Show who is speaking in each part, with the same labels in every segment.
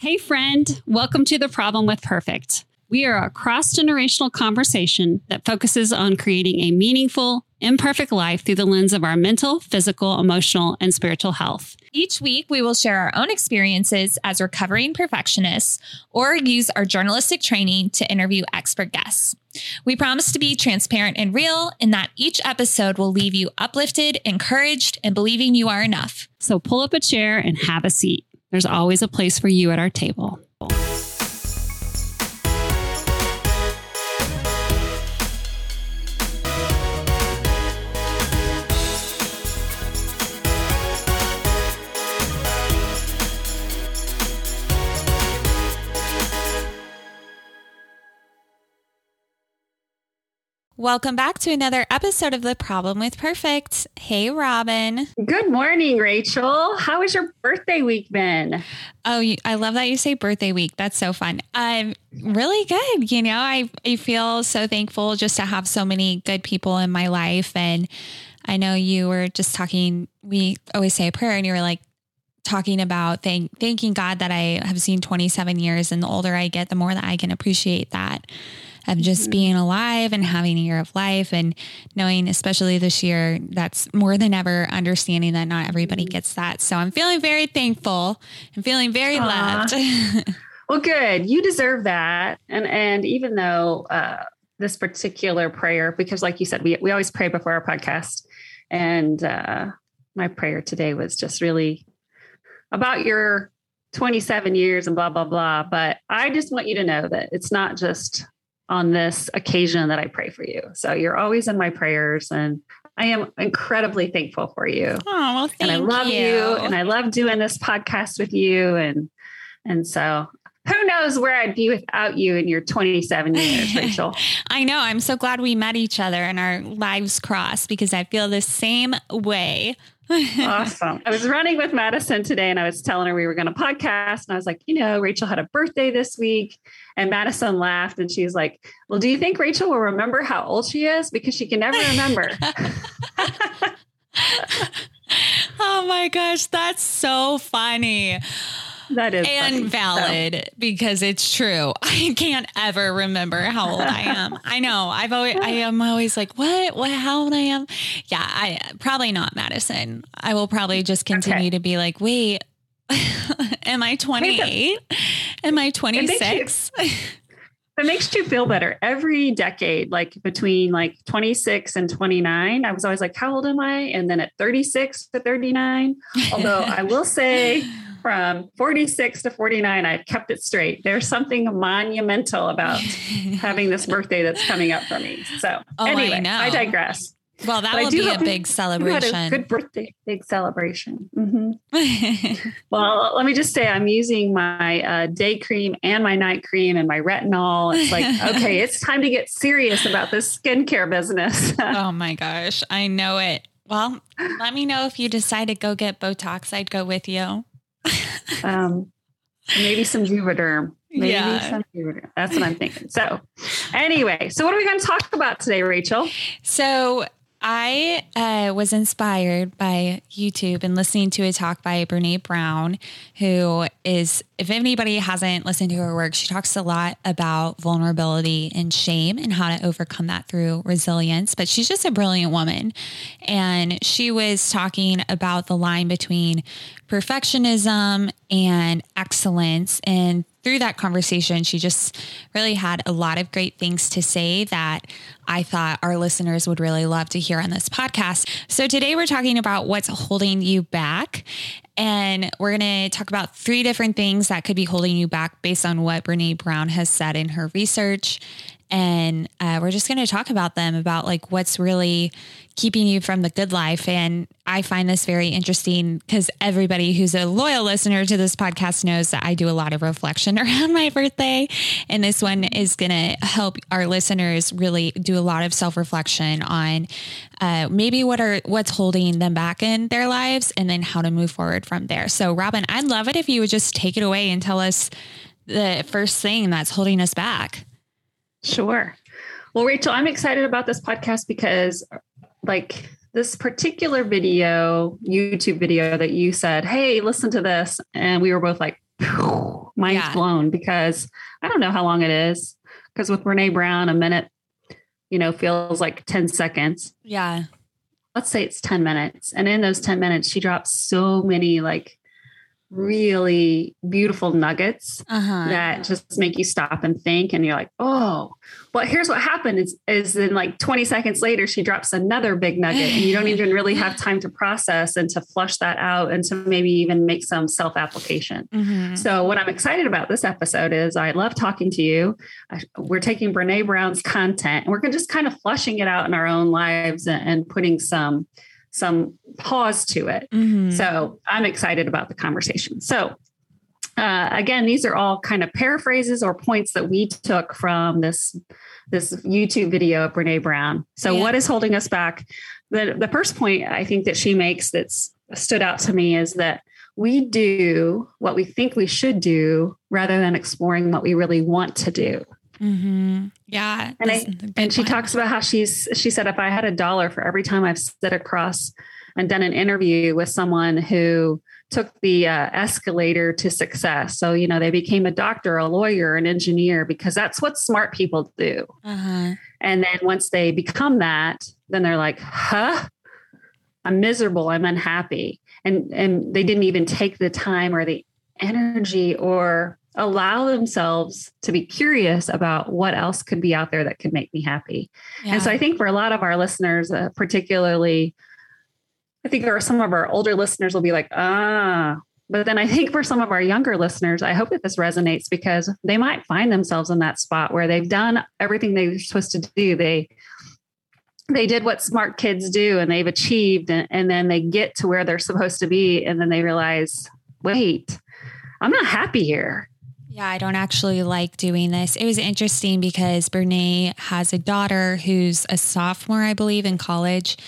Speaker 1: Hey, friend, welcome to The Problem with Perfect. We are a cross generational conversation that focuses on creating a meaningful, imperfect life through the lens of our mental, physical, emotional, and spiritual health.
Speaker 2: Each week, we will share our own experiences as recovering perfectionists or use our journalistic training to interview expert guests. We promise to be transparent and real, and that each episode will leave you uplifted, encouraged, and believing you are enough.
Speaker 1: So pull up a chair and have a seat. There's always a place for you at our table.
Speaker 2: Welcome back to another episode of The Problem with Perfect. Hey, Robin.
Speaker 3: Good morning, Rachel. How has your birthday week been?
Speaker 2: Oh, I love that you say birthday week. That's so fun. I'm really good. You know, I, I feel so thankful just to have so many good people in my life. And I know you were just talking, we always say a prayer, and you were like, talking about thank, thanking God that I have seen 27 years and the older I get the more that I can appreciate that of just mm-hmm. being alive and having a year of life and knowing, especially this year, that's more than ever understanding that not everybody mm-hmm. gets that. So I'm feeling very thankful. I'm feeling very Aww.
Speaker 3: loved. well, good. You deserve that. And and even though uh, this particular prayer, because like you said, we we always pray before our podcast, and uh, my prayer today was just really about your 27 years and blah blah blah but i just want you to know that it's not just on this occasion that I pray for you. So you're always in my prayers and I am incredibly thankful for you.
Speaker 2: Oh, well, thank
Speaker 3: and I love
Speaker 2: you.
Speaker 3: you and I love doing this podcast with you and and so who knows where I'd be without you in your 27 years, Rachel.
Speaker 2: I know. I'm so glad we met each other and our lives crossed because I feel the same way
Speaker 3: awesome. I was running with Madison today and I was telling her we were going to podcast. And I was like, you know, Rachel had a birthday this week. And Madison laughed and she's like, well, do you think Rachel will remember how old she is? Because she can never remember.
Speaker 2: oh my gosh, that's so funny.
Speaker 3: That is
Speaker 2: and
Speaker 3: funny.
Speaker 2: valid so. because it's true. I can't ever remember how old I am. I know. I've always I am always like, what? What how old I am? Yeah, I probably not Madison. I will probably just continue okay. to be like, wait, am I 28? Am I 26?
Speaker 3: It makes you feel better every decade, like between like 26 and 29. I was always like, how old am I? And then at 36 to 39. Although I will say from 46 to 49, I've kept it straight. There's something monumental about having this birthday that's coming up for me. So, oh, anyway, I, I digress.
Speaker 2: Well, that will be a big celebration.
Speaker 3: A good birthday, big celebration. Mm-hmm. well, let me just say, I'm using my uh, day cream and my night cream and my retinol. It's like, okay, it's time to get serious about this skincare business.
Speaker 2: oh my gosh, I know it. Well, let me know if you decide to go get Botox. I'd go with you
Speaker 3: um, maybe some Juvederm. Maybe yeah. some Juvederm. That's what I'm thinking. So, anyway, so what are we going to talk about today, Rachel?
Speaker 2: So, I uh, was inspired by YouTube and listening to a talk by Brene Brown, who is, if anybody hasn't listened to her work, she talks a lot about vulnerability and shame and how to overcome that through resilience. But she's just a brilliant woman. And she was talking about the line between perfectionism and excellence and through that conversation, she just really had a lot of great things to say that I thought our listeners would really love to hear on this podcast. So today we're talking about what's holding you back. And we're going to talk about three different things that could be holding you back based on what Brene Brown has said in her research and uh, we're just going to talk about them about like what's really keeping you from the good life. And i find this very interesting because everybody who's a loyal listener to this podcast knows that i do a lot of reflection around my birthday. And this one is going to help our listeners really do a lot of self-reflection on uh, maybe what are what's holding them back in their lives and then how to move forward from there. So robin i'd love it if you would just take it away and tell us the first thing that's holding us back
Speaker 3: Sure. Well, Rachel, I'm excited about this podcast because, like, this particular video, YouTube video that you said, Hey, listen to this. And we were both like, mind's
Speaker 2: Yeah.
Speaker 3: blown because I don't know how long it is. Because with Brene Brown, a minute, you know, feels like 10 seconds.
Speaker 2: Yeah.
Speaker 3: Let's say it's 10 minutes. And in those 10 minutes, she drops so many like really beautiful nuggets
Speaker 2: Uh-huh.
Speaker 3: that just make you stop and think and you're like oh well here's what happened is is then like 20 seconds later she drops another big nugget and you don't even really have time to process and to flush that out and to maybe even make some self-application
Speaker 2: Mhm.
Speaker 3: so what i'm excited about this episode is i love talking to you I, we're taking brene brown's content and we're just kind of flushing it out in our own lives and, and putting some some pause to it
Speaker 2: Mhm.
Speaker 3: so I'm excited about the conversation. So, uh, again, these are all kind of paraphrases or points that we took from this this YouTube video of Brene Brown. So,
Speaker 2: Yeah.
Speaker 3: what is holding us back? The the first point I think that she makes that's stood out to me is that we do what we think we should do rather than exploring what we really want to do.
Speaker 2: Mhm. Yeah.
Speaker 3: And I-
Speaker 2: this is a good
Speaker 3: And she talks about how she's she said if I had a dollar for every time I've sit across and done an interview with someone who took the uh, escalator to success. So you know they became a doctor, a lawyer, an engineer because that's what smart people do.
Speaker 2: Uh-huh.
Speaker 3: And then once they become that, then they're like, "Huh? I'm miserable. I'm unhappy." And and they didn't even take the time or the energy or allow themselves to be curious about what else could be out there that could make me happy. And so I think for a lot of our listeners, uh, particularly, I think our, some of our older listeners will be like, ah. But then I think for some of our younger listeners, I hope that this resonates because they might find themselves in that spot where they've done everything they're supposed to do. They they did what smart kids do and they've achieved and, and then they get to where they're supposed to be and then they realize, wait, I'm not happy here.
Speaker 2: Yeah, I don't actually like doing this. It was interesting because Brene has a daughter who's a sophomore, I believe, in college.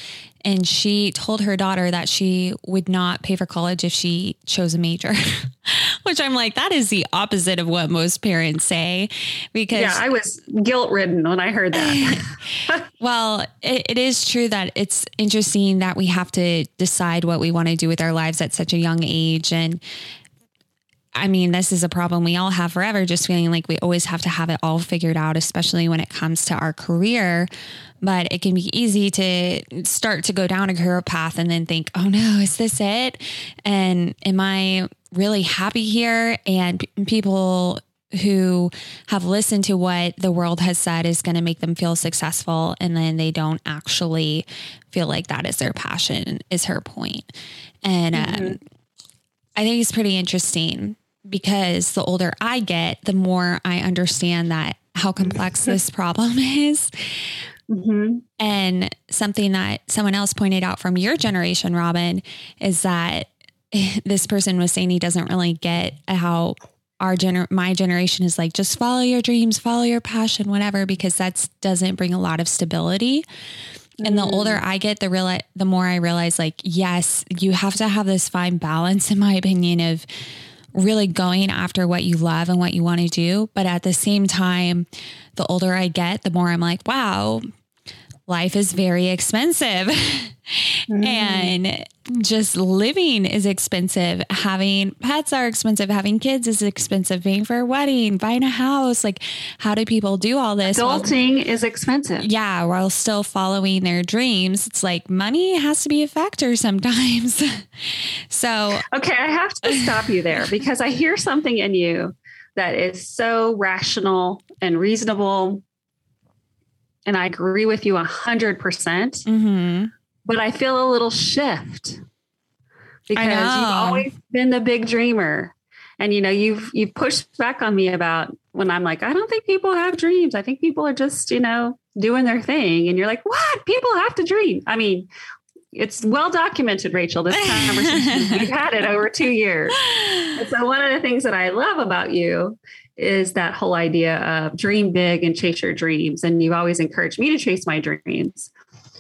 Speaker 2: And she told her daughter that she would not pay for college if she chose a major, which I'm like, that is the opposite of what most parents say. Because,
Speaker 3: Yeah, I was guilt ridden when I heard that.
Speaker 2: well, it, it is true that it's interesting that we have to decide what we want to do with our lives at such a young age. And I mean, this is a problem we all have forever, just feeling like we always have to have it all figured out, especially when it comes to our career. But it can be easy to start to go down a career path and then think, oh no, is this it? And am I really happy here? And p- people who have listened to what the world has said is going to make them feel successful and then they don't actually feel like that is their passion is her point and um, i think it's pretty interesting because the older i get the more i understand that how complex this problem is
Speaker 3: Mhm.
Speaker 2: and something that someone else pointed out from your generation, Robin, is that this person was saying he doesn't really get how our gener my generation is like just follow your dreams, follow your passion, whatever, because that doesn't bring a lot of stability. And the older I get, the real the more I realize like yes, you have to have this fine balance in my opinion of really going after what you love and what you want to do, but at the same time, the older I get, the more I'm like, wow, life is very expensive. Mm-hmm. and just living is expensive. Having pets are expensive. Having kids is expensive. Paying for a wedding, buying a house. Like, how do people do all this? while-
Speaker 3: Adulting is expensive.
Speaker 2: yeah, while still following their dreams. It's like money has to be a factor sometimes. so,
Speaker 3: Okay, I have to stop you there because I hear something in you that is so rational and reasonable. And I agree with you a hundred percent,
Speaker 2: mhm.
Speaker 3: But I feel a little shift because you've always been the big dreamer. And you know, you've you've pushed back on me about when I'm like, I don't think people have dreams. I think people are just, you know, doing their thing. And you're like, what? People have to dream. I mean, it's well documented, Rachel, this conversation. We've had it over two years. And so one of the things that I love about you is that whole idea of dream big and chase your dreams. And you've always encouraged me to chase my dreams.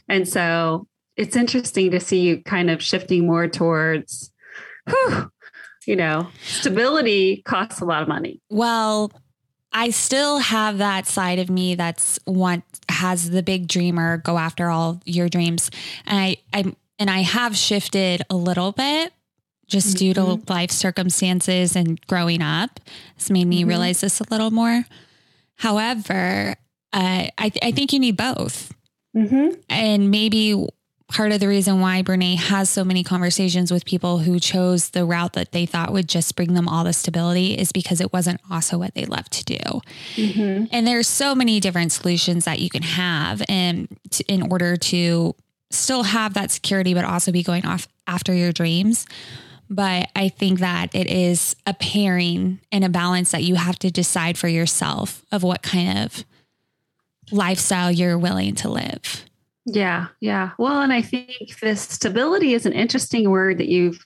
Speaker 3: And so it's interesting to see you kind of shifting more towards, whew, you know, stability costs a lot of money.
Speaker 2: Well, I still have that side of me that's want has the big dreamer go after all your dreams. And I I and I have shifted a little bit just mm-hmm. due to mm-hmm. life circumstances and growing up. It's made me mm-hmm. realize this a little more. However, uh, I, th- I think you need both. Mm-hmm. And maybe part of the reason why Brene has so many conversations with people who chose the route that they thought would just bring them all the stability is because it wasn't also what they loved to do. Mm-hmm. And there's so many different solutions that you can have and in order to still have that security, but also be going off after your dreams. But I think that it is a pairing and a balance that you have to decide for yourself of what kind of lifestyle you're willing to live.
Speaker 3: Yeah, yeah. Well, and I think this stability is an interesting word that you've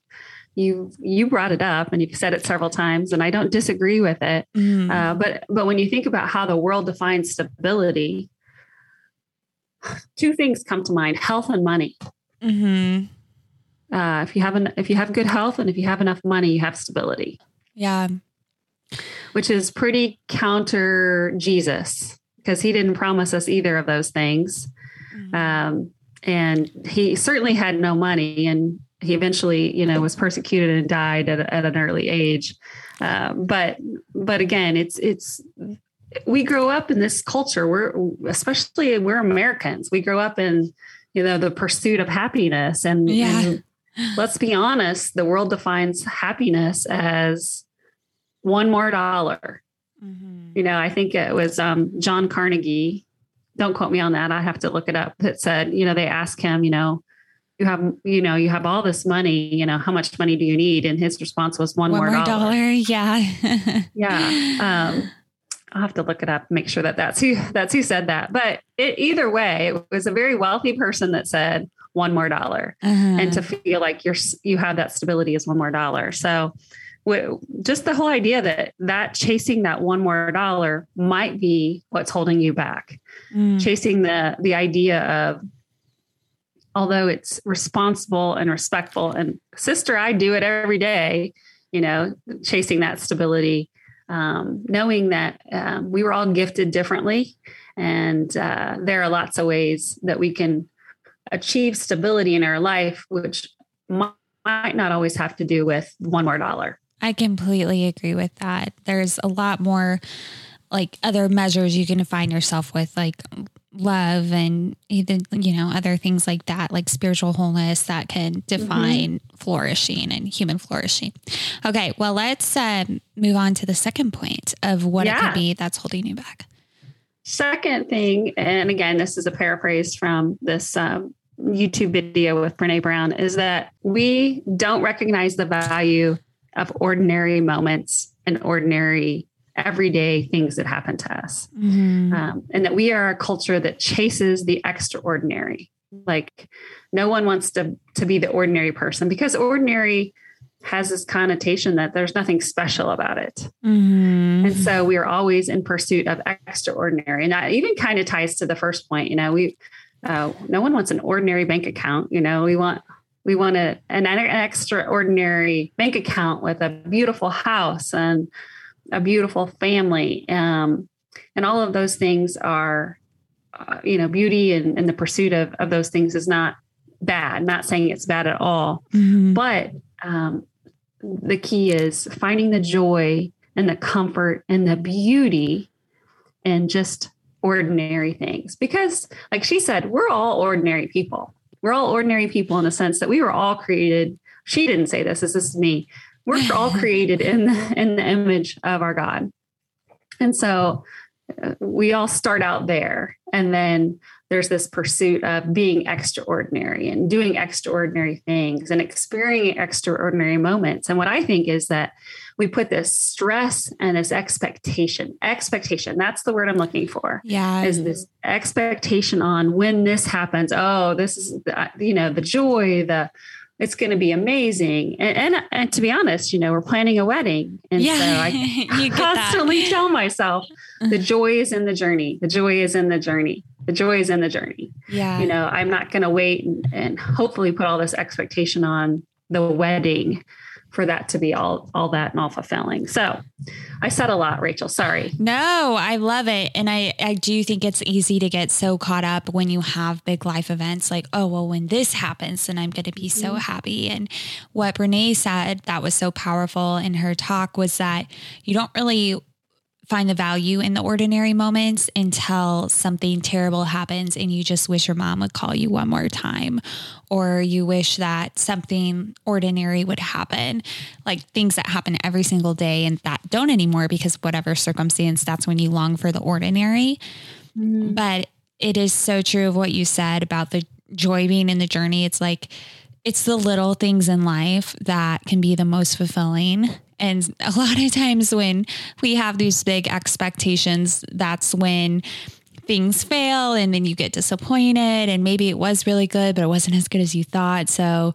Speaker 3: you you brought it up and you've said it several times, and I don't disagree with it. Mm. Uh, but but when you think about how the world defines stability, two things come to mind: health and money. Mm-hmm. Uh, if you have an, if you have good health and if you have enough money, you have stability.
Speaker 2: Yeah,
Speaker 3: which is pretty counter Jesus because he didn't promise us either of those things. Mm-hmm. Um, and he certainly had no money and he eventually, you know, was persecuted and died at, at an early age. Uh, but, but again, it's, it's, we grow up in this culture. We're, especially we're Americans. We grow up in, you know, the pursuit of happiness and, yeah. and let's be honest, the world defines happiness as one more dollar. Mm-hmm. You know, I think it was um, John Carnegie don't quote me on that. I have to look it up. That said, you know, they ask him, you know, you have, you know, you have all this money, you know, how much money do you need? And his response was one, one more, more dollar. dollar.
Speaker 2: Yeah.
Speaker 3: yeah. Um, I'll have to look it up, make sure that that's who, that's who said that. But it, either way, it was a very wealthy person that said one more dollar uh-huh. and to feel like you're, you have that stability is one more dollar. So, just the whole idea that that chasing that one more dollar might be what's holding you back mm. chasing the the idea of although it's responsible and respectful and sister i do it every day you know chasing that stability um, knowing that um, we were all gifted differently and uh, there are lots of ways that we can achieve stability in our life which might not always have to do with one more dollar
Speaker 2: I completely agree with that. There's a lot more like other measures you can define yourself with, like love and even, you know, other things like that, like spiritual wholeness that can define mm-hmm. flourishing and human flourishing. Okay. Well, let's um, move on to the second point of what yeah. it could be that's holding you back.
Speaker 3: Second thing, and again, this is a paraphrase from this um, YouTube video with Brene Brown, is that we don't recognize the value of ordinary moments and ordinary everyday things that happen to us. Mm-hmm. Um, and that we are a culture that chases the extraordinary. Like no one wants to, to be the ordinary person because ordinary has this connotation that there's nothing special about it. Mm-hmm. And so we are always in pursuit of extraordinary. And that even kind of ties to the first point, you know, we, uh, no one wants an ordinary bank account. You know, we want we want a, an, an extraordinary bank account with a beautiful house and a beautiful family. Um, and all of those things are, uh, you know, beauty and, and, the pursuit of, of those things is not bad. Not saying it's bad at all, mm-hmm. but um, the key is finding the joy and the comfort and the beauty in just ordinary things. Because, like she said, we're all ordinary people we're all ordinary people in the sense that we were all created. She didn't say this. This is me. We're all created in the, in the image of our God, and so uh, we all start out there, and then there's this pursuit of being extraordinary and doing extraordinary things and experiencing extraordinary moments. And what I think is that we put this stress and this expectation expectation that's the word i'm looking for
Speaker 2: yeah.
Speaker 3: is this expectation on when this happens. Oh this is the, you know the joy the it's going to be amazing. And, and, and to be honest you know we're planning a wedding. And yeah, so i constantly that. tell myself the joy is in the journey. The joy is in the journey. The joy is in the journey.
Speaker 2: Yeah.
Speaker 3: You know i'm not going to wait and, and hopefully put all this expectation on the wedding for that to be all all that and all fulfilling. So I said a lot, Rachel. Sorry.
Speaker 2: No, I love it. And I, I do think it's easy to get so caught up when you have big life events like, oh, well, when this happens, then I'm going to be so mm-hmm. happy. And what Brene said that was so powerful in her talk was that you don't really find the value in the ordinary moments until something terrible happens and you just wish your mom would call you one more time or you wish that something ordinary would happen. Like things that happen every single day and that don't anymore because whatever circumstance that's when you long for the ordinary. Mm-hmm. but it is so true of what you said about the joy being in the journey. It's like it's the little things in life that can be the most fulfilling and a lot of times when we have these big expectations, that's when things fail and then you get disappointed and maybe it was really good, but it wasn't as good as you thought. So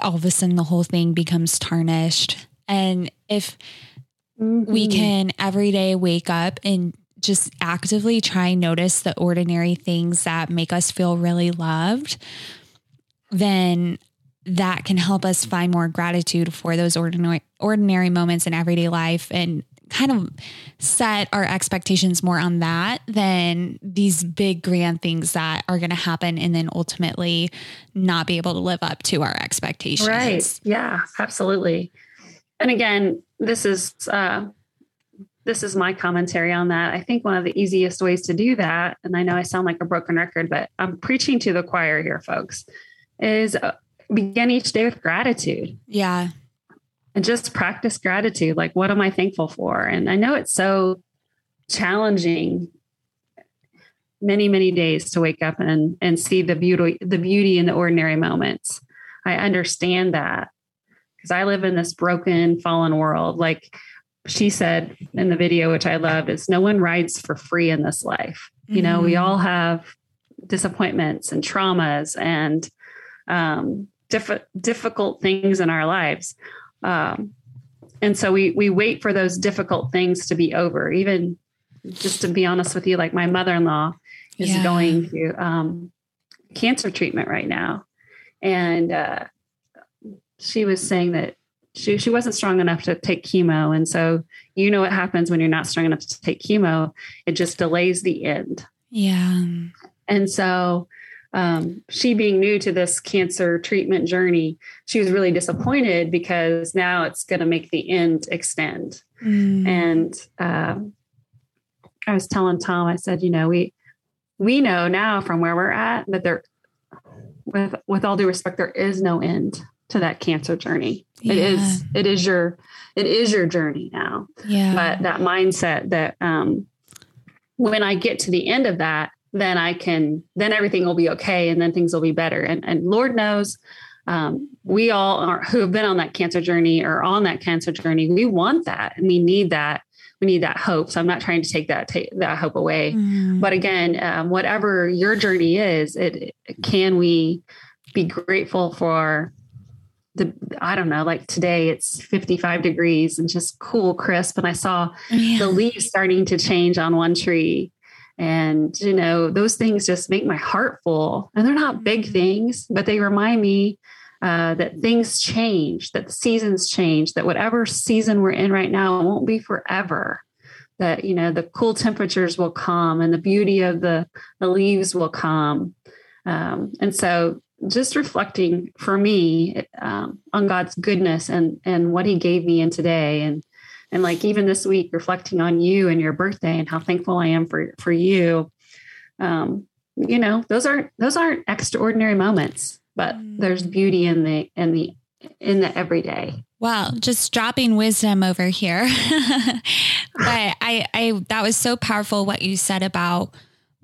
Speaker 2: all of a sudden the whole thing becomes tarnished. And if mm-hmm. we can every day wake up and just actively try and notice the ordinary things that make us feel really loved, then that can help us find more gratitude for those ordinary ordinary moments in everyday life and kind of set our expectations more on that than these big grand things that are going to happen and then ultimately not be able to live up to our expectations.
Speaker 3: Right. Yeah, absolutely. And again, this is uh this is my commentary on that. I think one of the easiest ways to do that, and I know I sound like a broken record, but I'm preaching to the choir here, folks, is uh, begin each day with gratitude.
Speaker 2: Yeah.
Speaker 3: And just practice gratitude. Like, what am I thankful for? And I know it's so challenging many, many days to wake up and, and see the beauty, the beauty in the ordinary moments. I understand that because I live in this broken, fallen world. Like she said in the video, which I loved, is no one rides for free in this life. Mm-hmm. You know, we mm-hmm. all have disappointments and traumas and um, diff- difficult things in our lives. Um, and so we we wait for those difficult things to be over. Even just to be honest with you, like my mother in law is yeah. going through um, cancer treatment right now, and uh, she was saying that she she wasn't strong enough to take chemo, and so you know what happens when you're not strong enough to take chemo? It just delays the end.
Speaker 2: Yeah.
Speaker 3: And so um, she being new to this cancer treatment journey, she was really disappointed because now it's going to make the end extend. Mm. And um, I was telling Tom, I said, you know, we we know now from where we're at that there, with with all due respect, there is no end to that cancer journey. Yeah. It is it is your it is your journey now.
Speaker 2: Yeah.
Speaker 3: But that mindset that um, when I get to the end of that, then I can, then everything will be okay and then things will be better. And, and Lord knows, um, we all are, who have been on that cancer journey or on that cancer journey, we want that and we need that. We need that hope. So I'm not trying to take that take that hope away. Mm. But again, um, whatever your journey is, it can we be grateful for the I don't know, like today it's 55 degrees and just cool, crisp. And I saw yeah. the leaves starting to change on one tree. And, you know, those things just make my heart full. And they're not big mm-hmm. things, but they remind me uh, that things change, that the seasons change, that whatever season we're in right now won't be forever. That, you know, the cool temperatures will come and the beauty of the, the leaves will come. Um, and so just reflecting for me um, on God's goodness and, and what he gave me in today and and like even this week reflecting on you and your birthday and how thankful i am for for you um you know those aren't those aren't extraordinary moments but mm. there's beauty in the in the in the everyday
Speaker 2: Wow, just dropping wisdom over here. but I I that was so powerful what you said about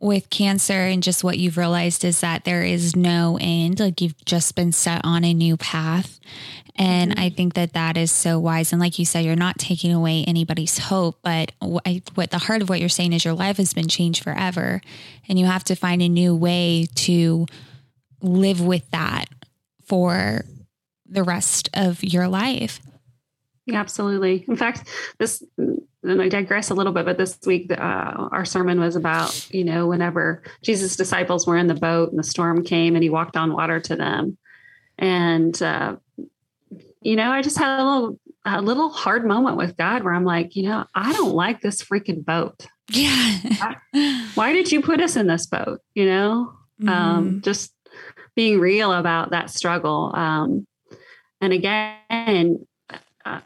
Speaker 2: with cancer and just what you've realized is that there is no end like you've just been set on a new path and mm-hmm. I think that that is so wise. And like you said, you're not taking away anybody's hope, but what, what the heart of what you're saying is your life has been changed forever. And you have to find a new way to live with that for the rest of your life.
Speaker 3: Yeah, absolutely. In fact, this, and I digress a little bit, but this week, uh, our sermon was about, you know, whenever Jesus' disciples were in the boat and the storm came and he walked on water to them. And uh, you know, I just had a little a little hard moment with God where I'm like, you know, I don't like this freaking boat.
Speaker 2: Yeah.
Speaker 3: Why did you put us in this boat? You know, um, mm-hmm. um, just being real about that struggle. Um, and again, uh,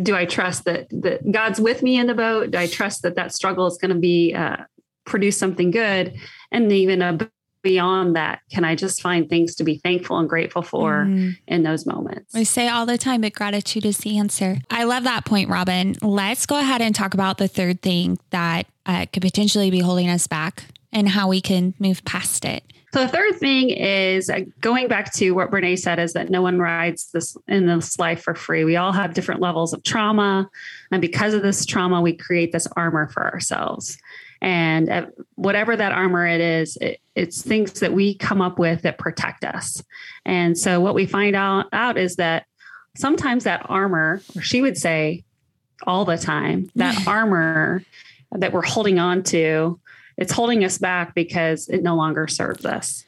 Speaker 3: do I trust that that God's with me in the boat? Do I trust that that struggle is going to be uh, produce something good? And even a beyond that, can I just find things to be thankful and grateful for mm. in those moments?
Speaker 2: We say all the time, that gratitude is the answer. I love that point, Robin. Let's go ahead and talk about the third thing that uh, could potentially be holding us back and how we can move past it.
Speaker 3: So the third thing is uh, going back to what Brene said is that no one rides this in this life for free. We all have different levels of trauma. And because of this trauma, we create this armor for ourselves. And uh, whatever that armor it is, it, it's things that we come up with that protect us. And so what we find out, out is that sometimes that armor, or she would say all the time, that armor that we're holding on to, it's holding us back because it no longer serves us.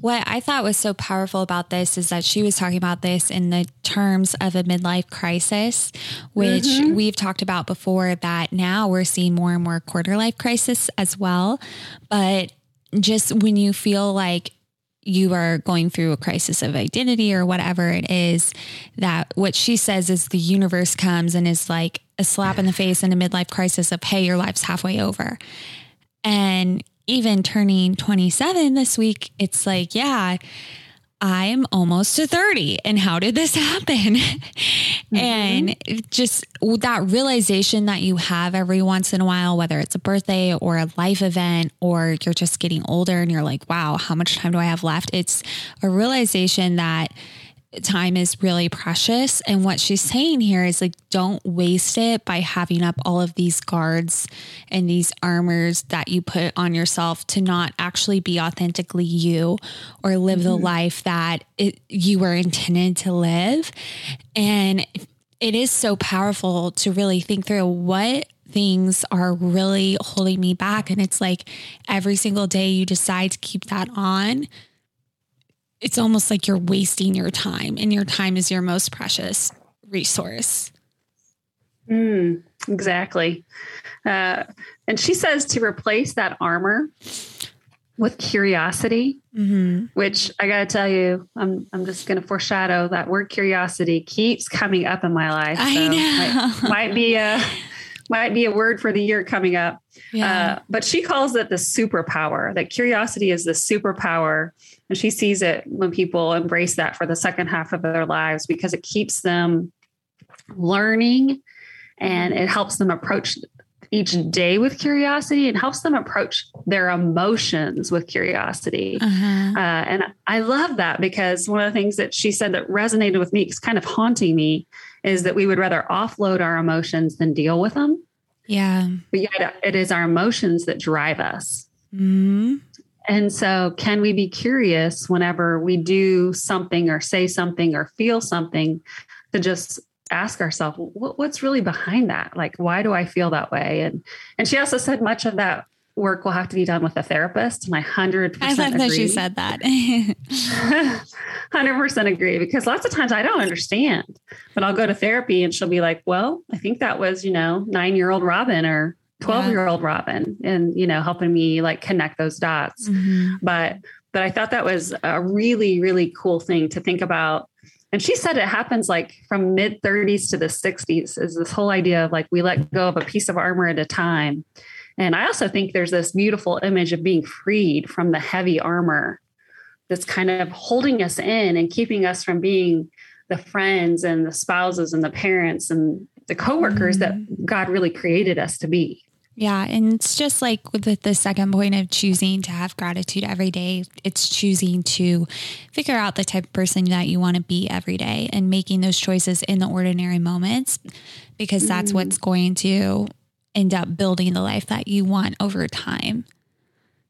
Speaker 2: What I thought was so powerful about this is that she was talking about this in the terms of a midlife crisis, which mm-hmm. we've talked about before, that now we're seeing more and more quarter life crisis as well. But just when you feel like you are going through a crisis of identity or whatever it is, that what she says is the universe comes and is like a slap in the face in a midlife crisis of, hey, your life's halfway over. And even turning 27 this week, it's like, yeah, I'm almost to 30. And how did this happen? Mm-hmm. and just that realization that you have every once in a while, whether it's a birthday or a life event, or you're just getting older and you're like, wow, how much time do I have left? It's a realization that time is really precious. And what she's saying here is like, don't waste it by having up all of these guards and these armors that you put on yourself to not actually be authentically you or live mm-hmm. the life that it, you were intended to live. And it is so powerful to really think through what things are really holding me back. And it's like every single day you decide to keep that on it's almost like you're wasting your time and your time is your most precious resource.
Speaker 3: Mm, exactly. Uh, and she says to replace that armor with curiosity, mm-hmm. which I got to tell you, I'm, I'm just going to foreshadow that word curiosity keeps coming up in my life. So
Speaker 2: I know.
Speaker 3: Might, might be a, might be a word for the year coming up. Yeah. Uh, but she calls it the superpower, that curiosity is the superpower. And she sees it when people embrace that for the second half of their lives because it keeps them learning and it helps them approach each day with curiosity and helps them approach their emotions with curiosity. Uh-huh. Uh, and I love that because one of the things that she said that resonated with me, is kind of haunting me, is that we would rather offload our emotions than deal with them.
Speaker 2: Yeah.
Speaker 3: But yet it is our emotions that drive us.
Speaker 2: Mm-hmm.
Speaker 3: And so, can we be curious whenever we do something or say something or feel something to just ask ourselves what, what's really behind that? Like why do i feel that way? And and she also said much of that work will have to be done with a therapist. And i 100% i love agree. that
Speaker 2: she said that.
Speaker 3: 100% agree because lots of times i don't understand but i'll go to therapy and she'll be like well i think that was you know nine year old robin or 12 year old robin and you know helping me like connect those dots mm-hmm. but but i thought that was a really really cool thing to think about and she said it happens like from mid 30s to the 60s is this whole idea of like we let go of a piece of armor at a time and I also think there's this beautiful image of being freed from the heavy armor that's kind of holding us in and keeping us from being the friends and the spouses and the parents and the coworkers mm-hmm. that God really created us to be.
Speaker 2: Yeah. And it's just like with the, second point of choosing to have gratitude every day, it's choosing to figure out the type of person that you want to be every day and making those choices in the ordinary moments because that's mm. what's going to end up building the life that you want over time.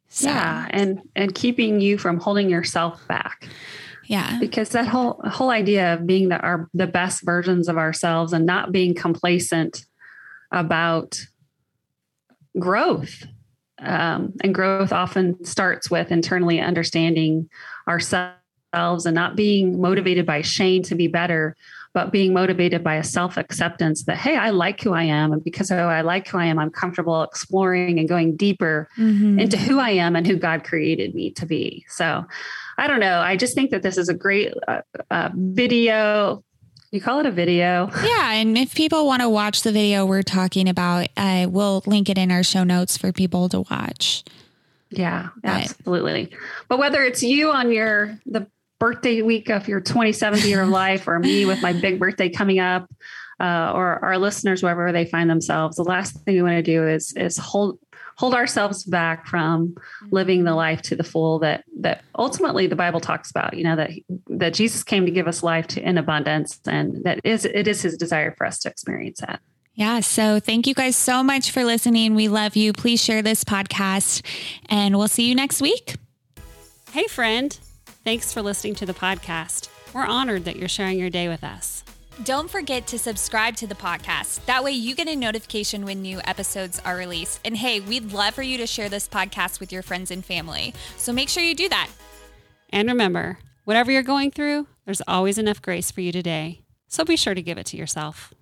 Speaker 3: So. Yeah, and and keeping you from holding yourself back.
Speaker 2: Yeah.
Speaker 3: Because that whole whole idea of being the our the best versions of ourselves and not being complacent about growth. Um, and growth often starts with internally understanding ourselves and not being motivated by shame to be better, but being motivated by a self acceptance that, hey, I like who I am. And because oh, I like who I am, I'm comfortable exploring and going deeper mm-hmm. into who I am and who God created me to be. So I don't know. I just think that this is a great uh, uh, video. You call it a video?
Speaker 2: Yeah. And if people want to watch the video we're talking about, uh, we'll link it in our show notes for people to watch.
Speaker 3: Yeah, absolutely. But whether it's you on your the birthday week of your 27th year of life, or me with my big birthday coming up, uh, or our listeners wherever they find themselves, the last thing we want to do is is hold hold ourselves back from living the life to the full that that ultimately the Bible talks about. You know that that Jesus came to give us life to in abundance, and that is it is His desire for us to experience that.
Speaker 2: Yeah. So thank you guys so much for listening. We love you. Please share this podcast and we'll see you next week.
Speaker 1: Hey, friend. Thanks for listening to the podcast. We're honored that you're sharing your day with us.
Speaker 2: Don't forget to subscribe to the podcast. That way, you get a notification when new episodes are released. And hey, we'd love for you to share this podcast with your friends and family. So make sure you do that.
Speaker 1: And remember, whatever you're going through, there's always enough grace for you today. So be sure to give it to yourself.